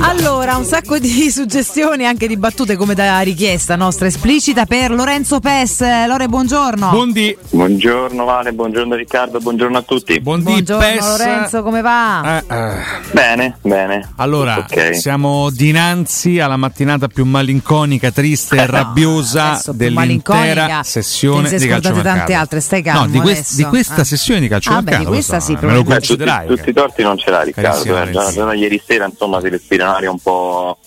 Allora, un sacco di suggestioni, anche di battute come da richiesta nostra esplicita per Lorenzo Pes. Lore, buongiorno. Buondì. Buongiorno Vale, buongiorno Riccardo, buongiorno a tutti. Buondì, Buongiorno Pes. Lorenzo, come va? Eh, eh. Bene, bene. Allora, Tutto ok. siamo dinanzi alla mattinata più malinconica, triste e rabbiosa adesso più dell'intera sessione di calcio scordate tante altre, stai No, calmo di, quest- di questa Ah. sessione di calcio Ah, beh, di questa sì, eh, me lo tutti, tutti i torti non ce l'ha Riccardo, eh, già, già ieri sera insomma si respira un'aria un po'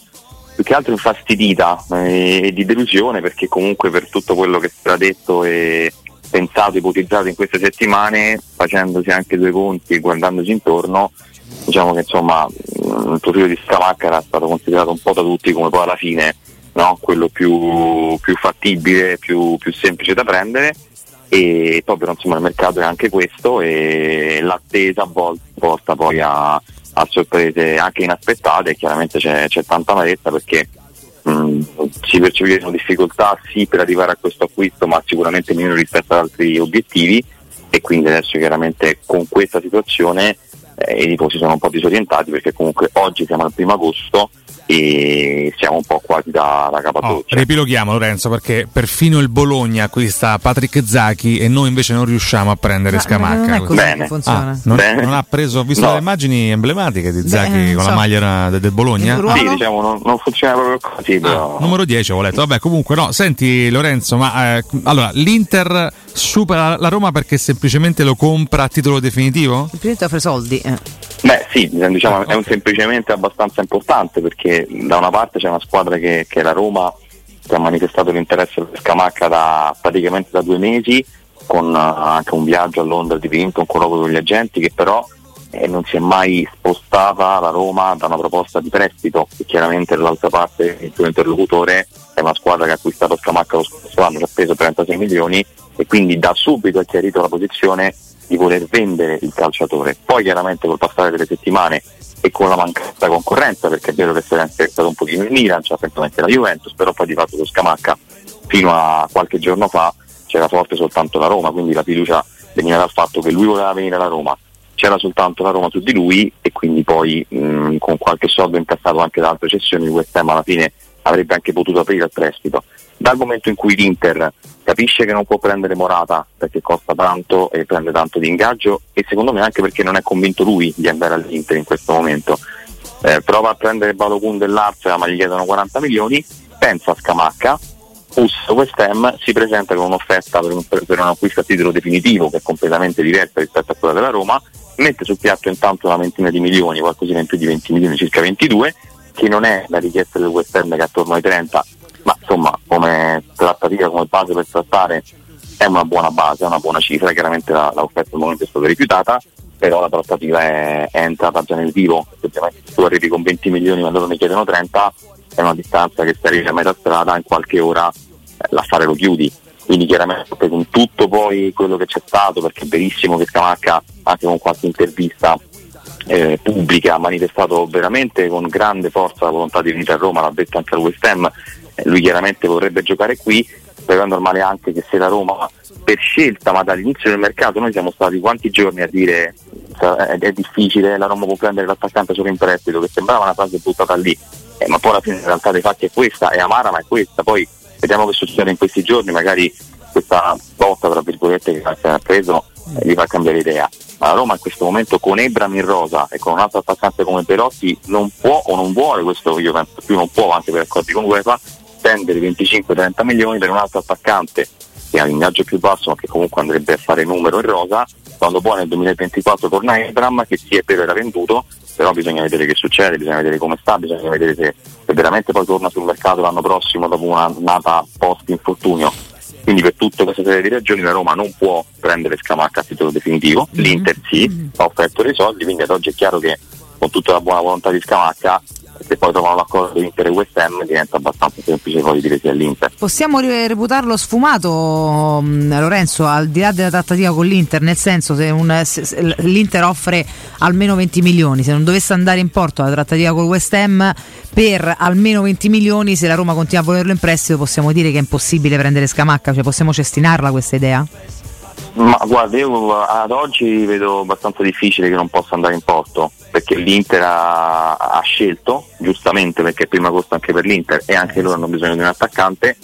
più che altro infastidita eh, e di delusione perché comunque per tutto quello che sarà detto e pensato, ipotizzato in queste settimane, facendosi anche due conti e guardandosi intorno, diciamo che insomma mh, il profilo di Scamacca era stato considerato un po' da tutti come poi alla fine no, quello più, più fattibile, più, più semplice da prendere e poi però insomma il mercato è anche questo e l'attesa a volte porta poi a, a sorprese anche inaspettate. E chiaramente c'è, c'è tanta amarezza perché si percepiscono difficoltà sì per arrivare a questo acquisto ma sicuramente meno rispetto ad altri obiettivi. E quindi adesso chiaramente con questa situazione eh, i tifosi sono un po' disorientati perché comunque oggi siamo al primo agosto e siamo un po' quasi da, da Oh, capatoccia. ripiloghiamo Lorenzo perché perfino il Bologna acquista Patrick Zacchi e noi invece non riusciamo a prendere Ma Scamacca. Non è così Bene. Ah, non, Bene. non ha preso, ho visto No. le immagini emblematiche di Zacchi Beh, con la so. maglia de- del Bologna. Il ruolo? Sì, diciamo non, non funziona proprio così, però. Ah, numero 10 ho letto. Vabbè, comunque no. Senti Lorenzo, ma eh, allora l'Inter supera la Roma perché semplicemente lo compra a titolo definitivo? Il primo offre soldi. eh. Beh sì, diciamo, Ah, è un semplicemente abbastanza importante perché da una parte c'è una squadra che, che è la Roma che ha manifestato l'interesse per Scamacca da praticamente da due mesi con eh, anche un viaggio a Londra di vinto, un colloquio con gli agenti che però eh, non si è mai spostata la Roma da una proposta di prestito. E chiaramente dall'altra parte il suo interlocutore è una squadra che ha acquistato Scamacca lo scorso anno, ci ha preso 36 milioni e quindi da subito ha chiarito la posizione di voler vendere il calciatore. Poi chiaramente col passare delle settimane e con la mancata concorrenza, perché è vero che si è stato un pochino il Milan, c'è attentamente la Juventus, però poi di fatto con Scamacca fino a qualche giorno fa c'era forte soltanto la Roma, quindi la fiducia veniva dal fatto che lui voleva venire alla Roma, c'era soltanto la Roma su di lui e quindi poi mh, con qualche soldo incassato anche da altre cessioni West Ham alla fine avrebbe anche potuto aprire il prestito. Dal momento in cui l'Inter capisce che non può prendere Morata perché costa tanto e prende tanto di ingaggio e secondo me anche perché non è convinto lui di andare all'Inter in questo momento. Eh, prova a prendere Balogun dell'Arsenal ma gli chiedono 40 milioni, pensa a Scamacca, Usso West Ham si presenta con un'offerta per un, per un acquisto a titolo definitivo che è completamente diversa rispetto a quella della Roma, mette sul piatto intanto una ventina di milioni, qualcosina in più di 20 milioni, circa 22, che non è la richiesta del West Ham che è attorno ai 30, ma insomma come trattativa, come base per trattare è una buona base, è una buona cifra, chiaramente l'offerta al momento è stata rifiutata, però la trattativa è, è entrata già nel vivo, ovviamente se tu arrivi con 20 milioni ma loro ne chiedono 30, è una distanza che se arrivi a metà strada in qualche ora eh, l'affare lo chiudi. Quindi chiaramente con tutto poi quello che c'è stato, perché è verissimo che Scamacca anche con qualche intervista eh, pubblica ha manifestato veramente con grande forza la volontà di venire a Roma, l'ha detto anche al West Ham, lui chiaramente vorrebbe giocare qui, però è normale anche che se la Roma per scelta, ma dall'inizio del mercato noi siamo stati quanti giorni a dire sa- è, è difficile, la Roma può prendere l'attaccante solo in prestito, che sembrava una frase buttata lì, eh, ma poi alla fine in realtà dei fatti è questa, è amara ma è questa, poi vediamo che succede in questi giorni, magari questa botta tra virgolette che Arsenal ha preso eh, gli fa cambiare idea. Ma la Roma in questo momento con Ebram in rosa e con un altro attaccante come Perotti non può o non vuole, questo io penso più non può anche per accordi con UEFA, spendere 25-30 milioni per un altro attaccante che ha l'ingaggio più basso ma che comunque andrebbe a fare numero in rosa, quando poi nel 2024 torna Ebram che sì è vero era venduto, però bisogna vedere che succede, bisogna vedere come sta, bisogna vedere se, se veramente poi torna sul mercato l'anno prossimo dopo un'annata post infortunio. Quindi per tutte queste serie di ragioni la Roma non può prendere Scamacca a titolo definitivo, mm-hmm. l'Inter sì, mm-hmm. ha offerto dei soldi, quindi ad oggi è chiaro che con tutta la buona volontà di Scamacca se poi trovano l'accordo di Inter e West Ham diventa abbastanza semplice poi dire sì all'Inter. Possiamo reputarlo sfumato mm, Lorenzo al di là della trattativa con l'Inter, nel senso se, un, se, se l'Inter offre almeno 20 milioni, se non dovesse andare in porto la trattativa con West Ham per almeno 20 milioni, se la Roma continua a volerlo in prestito possiamo dire che è impossibile prendere Scamacca, cioè possiamo cestinarla questa idea? Ma guarda, io ad oggi vedo abbastanza difficile che non possa andare in porto, perché l'Inter ha, ha scelto, giustamente perché prima costa anche per l'Inter e anche loro hanno bisogno di un attaccante,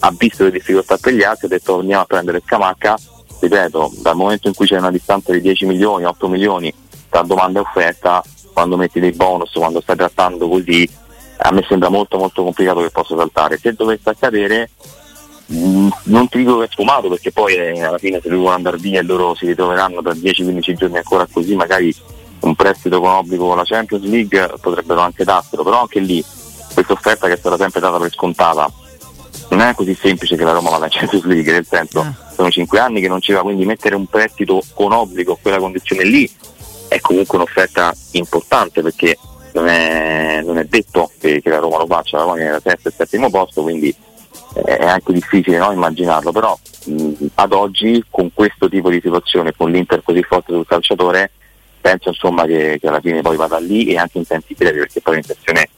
ha visto le difficoltà per gli altri, ha detto andiamo a prendere Scamacca, ripeto, dal momento in cui c'è una distanza di 10 milioni, 8 milioni tra domanda e offerta, quando metti dei bonus, quando stai trattando così, a me sembra molto molto complicato che possa saltare. Se dovesse accadere Mm, non ti dico che è sfumato perché poi eh, alla fine se devono andare via e loro si ritroveranno da 10-15 giorni ancora così magari un prestito con obbligo con la Champions League potrebbero anche darselo però anche lì questa offerta che è stata sempre data per scontata non è così semplice che la Roma vada in Champions League nel senso ah. sono 5 anni che non ci va quindi mettere un prestito con obbligo a quella condizione lì è comunque un'offerta importante perché non è, non è detto che, che, la Roma lo faccia la Roma è al terzo e settimo posto quindi è anche difficile no, immaginarlo, però mh, ad oggi con questo tipo di situazione, con l'Inter così forte sul calciatore, penso insomma che, che alla fine poi vada lì e anche in tempi brevi perché poi l'intenzione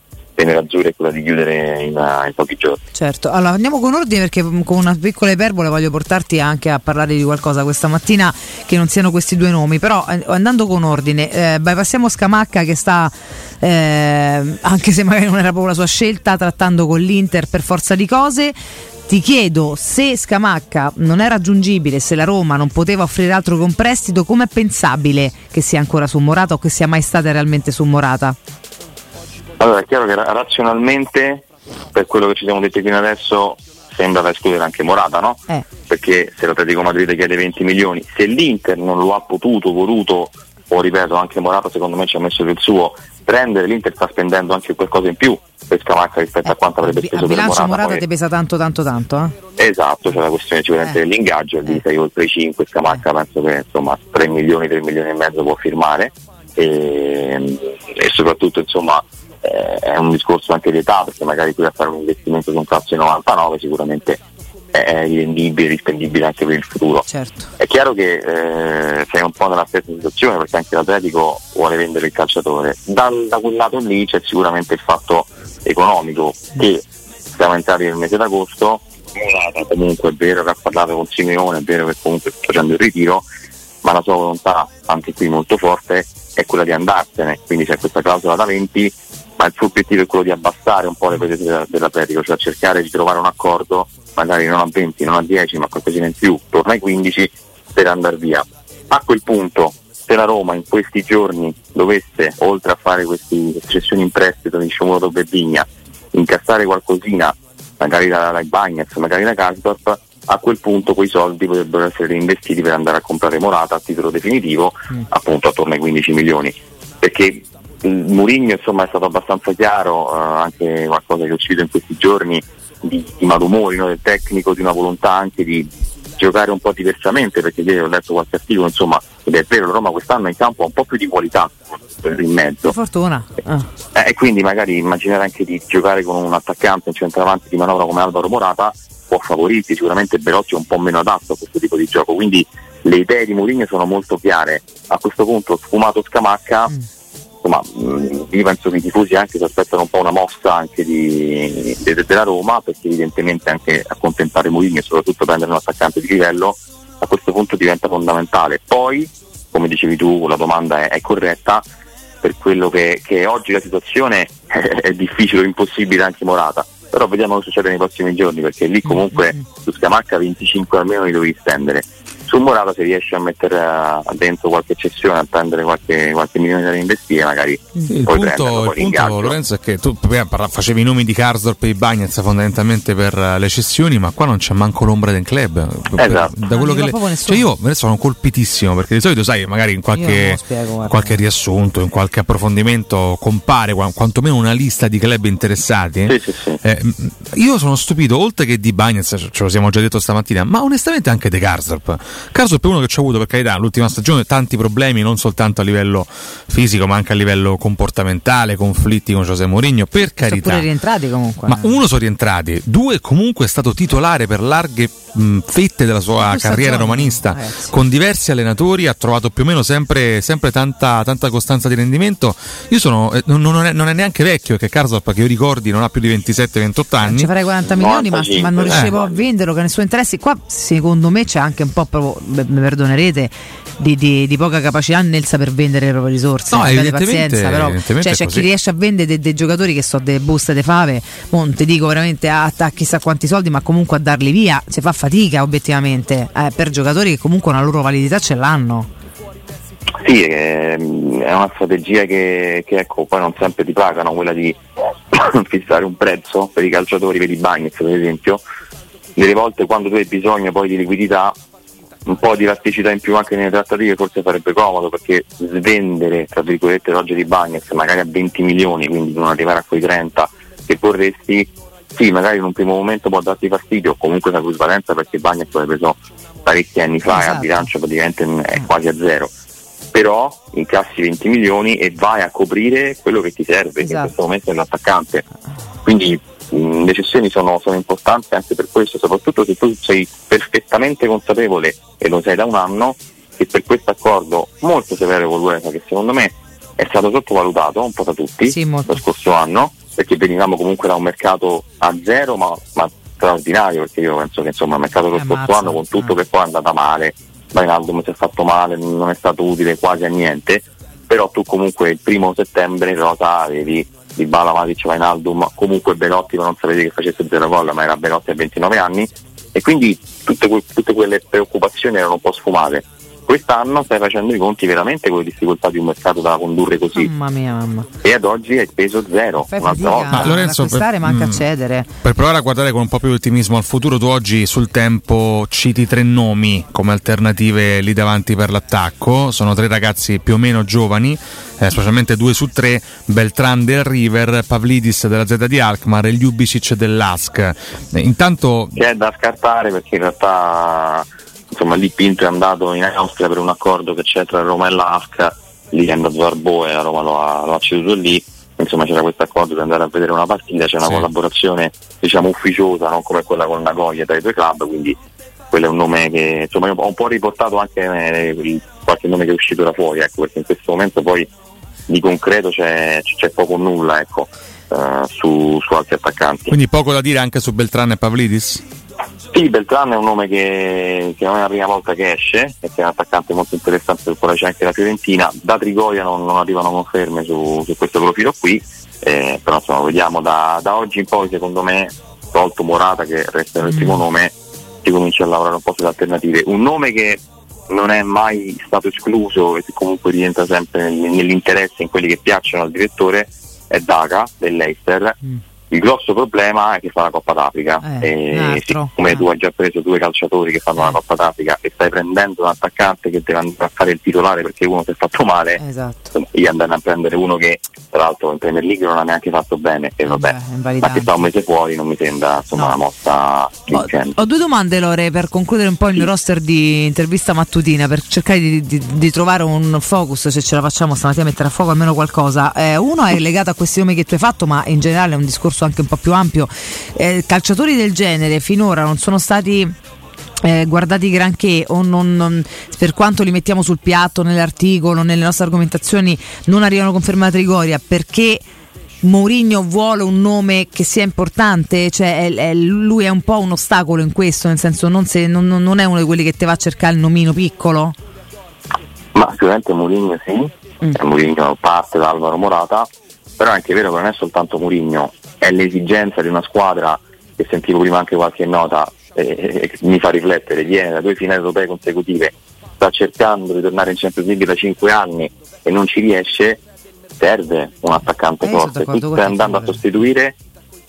nerazzurra è quella di chiudere in, in, pochi giorni. Certo, allora andiamo con ordine perché con una piccola iperbole voglio portarti anche a parlare di qualcosa questa mattina che non siano questi due nomi, però eh, andando con ordine, eh, passiamo Scamacca che sta, eh, anche se magari non era proprio la sua scelta, trattando con l'Inter per forza di cose. Ti chiedo se Scamacca non è raggiungibile, se la Roma non poteva offrire altro che un prestito, com'è pensabile che sia ancora su Morata o che sia mai stata realmente su Morata? Allora è chiaro che razionalmente, per quello che ci siamo detti fino adesso, sembra da escludere anche Morata, no? Eh. Perché se l'Atletico Madrid chiede 20 milioni, se l'Inter non lo ha potuto, voluto, o ripeto, anche Morata secondo me ci ha messo del suo, prendere l'Inter sta spendendo anche qualcosa in più per Scamacca rispetto eh, a quanto avrebbe speso per Morata. Morata poi... ti pesa tanto tanto tanto, eh? Esatto, c'è la questione sicuramente eh. dell'ingaggio, lì eh. sei oltre i 5, Scamacca eh. penso che insomma 3 milioni, 3 milioni e mezzo può firmare e, e soprattutto insomma eh, è un discorso anche di età, perché magari qui a fare un investimento su un classe 99 sicuramente è rivendibile, rispendibile anche per il futuro. Certo. È chiaro che eh, sei un po' nella stessa situazione perché anche l'Atletico vuole vendere il calciatore. Da, da quel lato lì c'è sicuramente il fatto economico che siamo entrati nel mese d'agosto, comunque è vero che ha parlato con Simeone, è vero che comunque sta facendo il ritiro, ma la sua volontà anche qui molto forte è quella di andarsene, quindi c'è questa clausola da 20 ma il suo obiettivo è quello di abbassare un po' le pretese dell'Atletico, cioè cercare di trovare un accordo, magari non a 20, non a 10, ma qualcosina in più, torna ai 15 per andare via. A quel punto, se la Roma in questi giorni dovesse, oltre a fare queste cessioni in prestito di Sciomuro Berdigna, incassare qualcosina, magari da, da Bagnets, magari da Casdorp, a quel punto quei soldi potrebbero essere reinvestiti per andare a comprare Morata a titolo definitivo, mm. appunto attorno ai 15 milioni. Perché Murigno insomma è stato abbastanza chiaro, eh, anche qualcosa che ho uscito in questi giorni di, di malumori no, del tecnico, di una volontà anche di giocare un po' diversamente, perché ieri ho letto qualche articolo, insomma, ed è vero, Roma quest'anno in campo ha un po' più di qualità in mezzo. Che fortuna. Ah. Eh, e quindi magari immaginare anche di giocare con un attaccante, un centravanti di manovra come Alvaro Morata può favorirti, sicuramente Belotti è un po' meno adatto a questo tipo di gioco, quindi le idee di Mourinho sono molto chiare. A questo punto sfumato Scamacca. Mm insomma, io penso che i tifosi anche si aspettano un po' una mossa anche di, de, de, della Roma perché evidentemente anche accontentare Mourinho e soprattutto prendere un attaccante di livello a questo punto diventa fondamentale. Poi, come dicevi tu, la domanda è, è corretta, per quello che, che, oggi la situazione è, è difficile o impossibile anche Morata, però vediamo cosa succede nei prossimi giorni perché lì comunque mm-hmm. su Scamacca 25 almeno li devi stendere su Morata se riesce a mettere uh, dentro qualche cessione, a prendere qualche, qualche milione da reinvestire, magari il punto, il punto Lorenzo è che tu facevi i nomi di Karsdorp e di Bagnez fondamentalmente per uh, le cessioni, ma qua non c'è manco l'ombra del club. Esatto. Da quello che le... cioè io me ne sono colpitissimo perché di solito sai, magari in qualche, spiego, qualche riassunto, in qualche approfondimento compare quantomeno una lista di club interessati. Sì, sì, sì. Eh, io sono stupito, oltre che di Bagnez, ce lo siamo già detto stamattina, ma onestamente anche di Karsdorp. Karsdorp è uno che ci ha avuto per carità l'ultima stagione tanti problemi, non soltanto a livello fisico, ma anche a livello comportamentale, conflitti con José Mourinho, per carità. Sono pure rientrati comunque. Ma uno sono rientrati, due comunque è stato titolare per larghe mh, fette della sua carriera romanista, ragazzi. con diversi allenatori, ha trovato più o meno sempre, sempre tanta, tanta, costanza di rendimento. Io sono, eh, non, non, è, non, è, neanche vecchio, perché Karsdorp, che io ricordi, non ha più di 27-28 anni. Ci farei 40 milioni, ma, ma, non riuscivo eh. a venderlo, che nei suoi interessi. Qua secondo me c'è anche un po' proprio, mi perdonerete, di, di, di, poca capacità nel saper vendere le proprie risorse. No, evidentemente, pazienza, però cioè, c'è chi riesce a vendere dei, dei giocatori che sono delle buste de fave, non ti dico veramente a, a, chissà quanti soldi, ma comunque a darli via, si fa fatica obiettivamente eh, per giocatori che comunque una loro validità ce l'hanno. Sì, è una strategia che, che ecco, poi non sempre ti pagano, quella di fissare un prezzo per i calciatori, per i Bagnets per esempio. Delle volte quando tu hai bisogno poi di liquidità un po' di elasticità in più anche nelle trattative forse farebbe comodo perché svendere tra virgolette l'oggi di Bagnets magari a 20 milioni quindi non arrivare a quei 30 che vorresti sì magari in un primo momento può darti fastidio o comunque una plusvalenza perché Bagnets l'hai preso parecchi anni fa esatto. e a bilancio praticamente è quasi a zero però incassi 20 milioni e vai a coprire quello che ti serve esatto. che in questo esatto. momento è l'attaccante quindi le cessioni sono, sono, importanti anche per questo, soprattutto se tu sei perfettamente consapevole e lo sei da un anno che per questo accordo molto severo con l'UEFA che secondo me è stato sottovalutato un po' da tutti sì, lo scorso anno perché venivamo comunque da un mercato a zero ma, ma straordinario perché io penso che insomma il mercato dello scorso anno con tutto eh. che poi è andata male Vainaldum si è fatto male, non è stato utile quasi a niente però tu comunque il primo settembre in realtà avevi di Bala, Matic, Vainaldum, comunque Belotti non sapete che facesse zero gol, ma era Belotti a 29 anni. E quindi tutte, que- tutte quelle preoccupazioni erano un po' sfumate quest'anno stai facendo i conti veramente con le difficoltà di un mercato da condurre così. Mamma mia, mamma. E ad oggi è peso zero. Fai fatica ma Lorenzo, per, manca mm, cedere. per provare a guardare con un po' più di ottimismo al futuro, tu oggi sul tempo citi tre nomi come alternative lì davanti per l'attacco. Sono tre ragazzi più o meno giovani. Eh, specialmente due su tre, Beltran del River, Pavlidis della Z di Alkmaar e Ljubicic dell'Ask. Eh, intanto... Che è da scartare perché in realtà insomma lì Pinto è andato in Austria per un accordo che c'è tra Roma e l'Asca, lì è andato Arbo e la Roma lo ha, lo ha ceduto lì, insomma c'era questo accordo per andare a vedere una partita, c'è una sì. collaborazione diciamo ufficiosa, non come quella con Nagoya tra i due club, quindi quello è un nome che insomma ho un po' riportato anche eh, qualche nome che è uscito da fuori, ecco, perché in questo momento poi di concreto c'è, c'è poco nulla ecco, uh, su, su altri attaccanti. Quindi poco da dire anche su Beltrán e Pavlidis? Sì, Beltran è un nome che, che, non è la prima volta che esce, perché è un attaccante molto interessante, per poi c'è anche la Fiorentina. Da Trigoria non, non arrivano conferme su, su, questo profilo qui, eh, però insomma vediamo da, da, oggi in poi secondo me, tolto Morata che resta nel mm. primo nome, si comincia a lavorare un po' sulle alternative. Un nome che non è mai stato escluso e che comunque rientra sempre nell'interesse in quelli che piacciono al direttore è Daga dell'Eister. Mm il grosso problema è che fa la Coppa d'Africa eh, e siccome eh. tu hai già preso due calciatori che fanno la Coppa d'Africa e stai prendendo un attaccante che deve andare a fare il titolare perché uno si è fatto male, esatto. insomma, io andare a prendere uno che tra l'altro in Premier League non ha neanche fatto bene e vabbè, vabbè ma che sta un mese fuori non mi sembra insomma no. una mossa vincente. Ho, ho, due domande Lore per concludere un po' il mio roster di intervista mattutina per cercare di, di, di, trovare un focus se ce la facciamo stamattina a mettere a fuoco almeno qualcosa. Eh, uno è legato a questi nomi che tu hai fatto ma in generale è un discorso anche un po' più ampio, eh, calciatori del genere finora non sono stati eh, guardati granché o non, non, per quanto li mettiamo sul piatto nell'articolo, nelle nostre argomentazioni non arrivano confermate Rigoria perché Mourinho vuole un nome che sia importante, cioè è, è, lui è un po' un ostacolo in questo, nel senso non, se, non, non, è uno di quelli che ti va a cercare il nomino piccolo? Ma sicuramente Mourinho sì, mm. Mourinho parte da Alvaro Morata, però è anche vero che non è soltanto Mourinho, è l'esigenza di una squadra che sentivo prima anche qualche nota eh, mi fa riflettere, viene da due finali europee consecutive, sta cercando di tornare in Champions League da 5 anni e non ci riesce, serve un attaccante Eh, forte. Tu stai andando a sostituire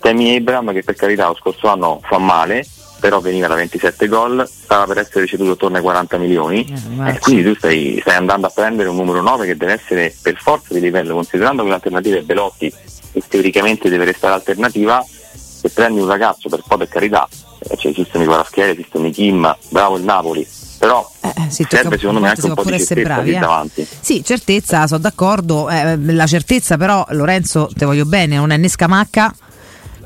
Temi Abraham che per carità lo scorso anno fa male, però veniva da 27 gol, stava per essere ceduto attorno ai 40 milioni Eh, e Marci. quindi tu stai, stai andando a prendere un numero 9 che deve essere per forza di livello, considerando che l'alternativa è Belotti e teoricamente deve restare alternativa, se prendi un ragazzo per poi per carità, eh, cioè esistono i Guaraschieri, esistono i Kim, bravo il Napoli, però Eh, eh, sì, serve secondo me anche un po' di certezza bravi, eh. davanti. Sì, certezza, sono d'accordo. eh, la certezza, però, Lorenzo, te voglio bene, non è né Scamacca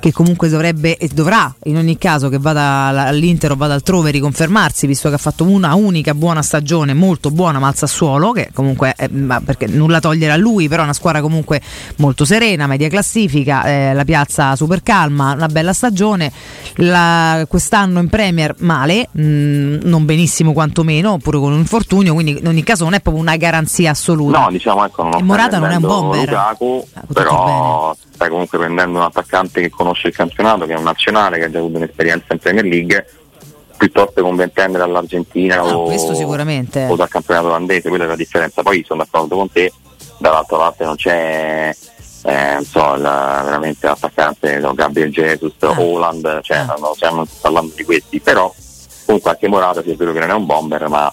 che comunque dovrebbe e dovrà in ogni caso che vada all- all'Inter o vada altrove riconfermarsi visto che ha fatto una unica buona stagione molto buona ma al Sassuolo che comunque ma perché nulla togliere a lui però è una squadra comunque molto serena media classifica eh, la piazza super calma una bella stagione. La- quest'anno in Premier male mh, non benissimo quantomeno oppure con un infortunio quindi in ogni caso non è proprio una garanzia assoluta. No, diciamo ecco, non E Morata non è un bomber. Lukaku, però stai comunque prendendo un attaccante che conosce il campionato, che è un nazionale, che ha già avuto un'esperienza in Premier League, piuttosto che un ventenne dall'Argentina Ah, o, questo sicuramente. o dal campionato olandese, quella è la differenza. Poi sono d'accordo con te, dall'altra parte non c'è eh, non so, la- veramente l'attaccante no, Gabriel Jesus, Ah. Holland, cioè Ah. non stiamo parlando di questi, però comunque anche Morata sì è vero che non è un bomber, ma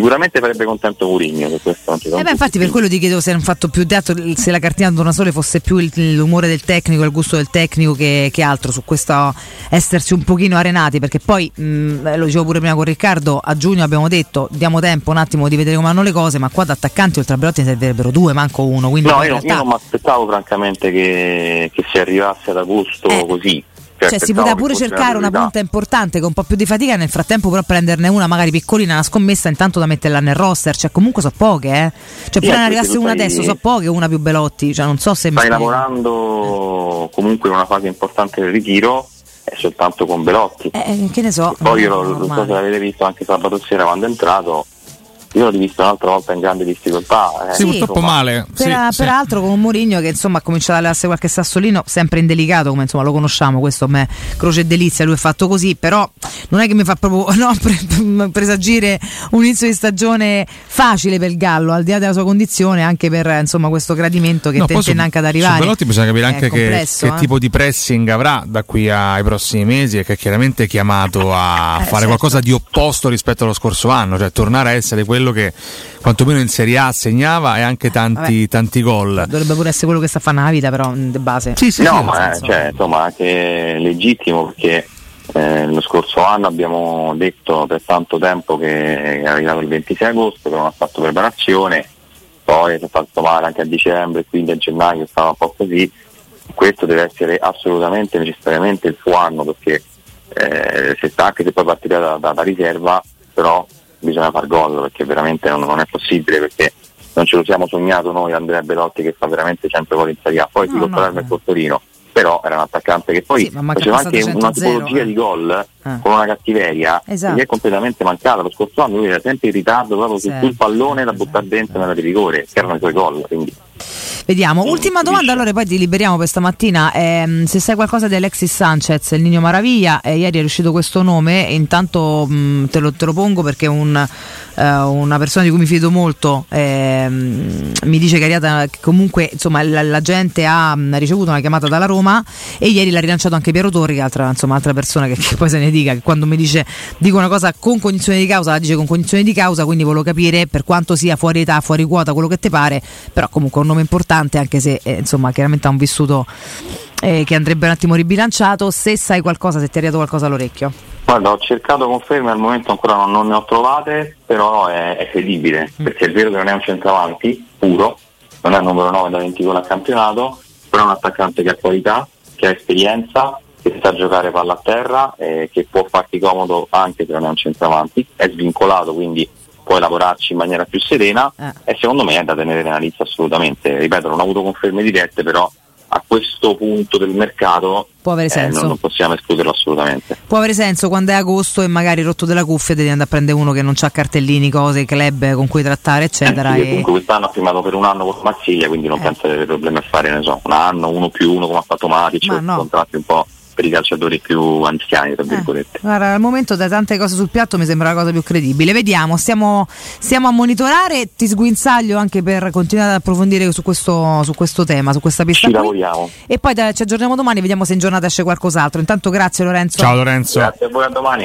sicuramente farebbe contento Mourinho, su questo Eh beh, infatti per quello ti chiedevo se hanno fatto più dato se la cartina Donasole fosse più il- l'umore del tecnico, il gusto del tecnico che, che altro su questo esserci un pochino arenati, perché poi mh, lo dicevo pure prima con Riccardo, a giugno abbiamo detto diamo tempo un attimo di vedere come vanno le cose, ma qua da attaccanti oltre a Belotti ne servirebbero due, manco uno, quindi No, io, io realtà non mi aspettavo francamente che, che si arrivasse ad agosto Eh. così. Cioè, si poteva pure cercare una punta importante con un po' più di fatica, nel frattempo però prenderne una magari piccolina, una scommessa intanto da metterla nel roster, cioè comunque so poche, eh. Cioè pure ne anche arrivasse una adesso, so poche, una più Belotti, cioè non so se Stai lavorando comunque in una fase importante del ritiro, è soltanto con Belotti. Eh, che ne so. Poi io lo- non so se l'avete visto anche sabato sera quando è entrato, io l'ho rivisto un'altra volta in grande difficoltà. eh, Sì, purtroppo insomma. male. Per- Sì, sì. Peraltro con un Mourinho che insomma ha cominciato a allenarsi qualche sassolino, sempre indelicato, come insomma lo conosciamo, questo a me croce e delizia, lui è fatto così, però non è che mi fa proprio no, pre- presagire un inizio di stagione facile per il Gallo, al di là della sua condizione, anche per insomma questo gradimento che No, tenta anche ad arrivare. Belotti bisogna capire anche che, complesso, che eh. tipo di pressing avrà da qui ai prossimi mesi e che è chiaramente chiamato a Eh, fare certo. qualcosa di opposto rispetto allo scorso anno, cioè tornare a essere quello che quantomeno in Serie A segnava e anche tanti, vabbè. tanti gol. Dovrebbe pure essere quello che sta a fare nella vita, però mm, di base. Sì, sì, No, sì, ma senso- cioè, insomma, anche legittimo perché eh, lo scorso anno abbiamo detto per tanto tempo che è arrivato il 26 agosto, che non ha fatto preparazione, poi si è fatto male anche a dicembre, quindi a gennaio stava un po' così. Questo deve essere assolutamente, necessariamente il suo anno perché eh, se sta anche se poi partirà da, da- da riserva, però bisogna far gol perché veramente non, non è possibile perché non ce lo siamo sognato noi Andrea Belotti che fa veramente 100 gol in Serie A, poi No, si no, e col Torino, però era un attaccante che poi Sì, faceva anche una 100-0, tipologia eh. di gol Eh. con una cattiveria Esatto. che gli è completamente mancata. Lo scorso anno lui era sempre in ritardo proprio su- Sempre, sul pallone da esatto. buttare dentro nella di rigore, che erano i suoi gol. Quindi. Vediamo. Sì, Ultima domanda, allora poi ti liberiamo per stamattina. Ehm, se sai qualcosa di Alexis Sanchez, il Nino Maraviglia, eh, ieri è uscito questo nome, e intanto mh, te, lo, te lo pongo perché un, eh, una persona di cui mi fido molto ehm, mi dice che, è arrivata- che comunque insomma, la, la gente ha mh, ricevuto una chiamata dalla Roma e ieri l'ha rilanciato anche Piero Torri, altra, insomma, altra persona che, che poi se ne dica, che quando mi dice dico una cosa con cognizione di causa, la dice con cognizione di causa, quindi volevo capire per quanto sia fuori età, fuori quota, quello che ti pare, però comunque è un nome importante anche se eh, insomma chiaramente ha un vissuto eh, che andrebbe un attimo ribilanciato, se sai qualcosa, se ti è arrivato qualcosa all'orecchio. Guarda, ho cercato conferme, al momento ancora non, non ne ho trovate, però è, è credibile, perché è vero che non è un centravanti puro, non è il numero 9 da 20 gol al campionato, però è un attaccante che ha qualità, che ha esperienza, che sa giocare palla a terra, eh, che può farti comodo anche se non è un centravanti, è svincolato, quindi puoi lavorarci in maniera più serena Eh. e secondo me è da tenere nella lista assolutamente. Ripeto, non ho avuto conferme dirette, però a questo punto del mercato Può avere eh, senso. non, non possiamo escluderlo assolutamente. Può avere senso quando è agosto e magari rotto della cuffia devi andare a prendere uno che non ha cartellini, cose, club con cui trattare, eccetera. Eh sì, e- comunque quest'anno ha firmato per un anno con Marsiglia, quindi non Eh. penso di avere problemi a fare, ne so, un anno, uno più uno come ha fatto Matic, Ma no. contratti un po', per i calciatori più anziani, tra Eh, virgolette. guarda, al momento da tante cose sul piatto mi sembra la cosa più credibile. Vediamo, stiamo, stiamo a monitorare. Ti sguinzaglio anche per continuare ad approfondire su questo, su questo tema, su questa pista. Ci qui. lavoriamo. E poi da- ci aggiorniamo domani, vediamo se in giornata esce qualcos'altro. Intanto grazie Lorenzo. Ciao Lorenzo. Grazie a voi, a domani.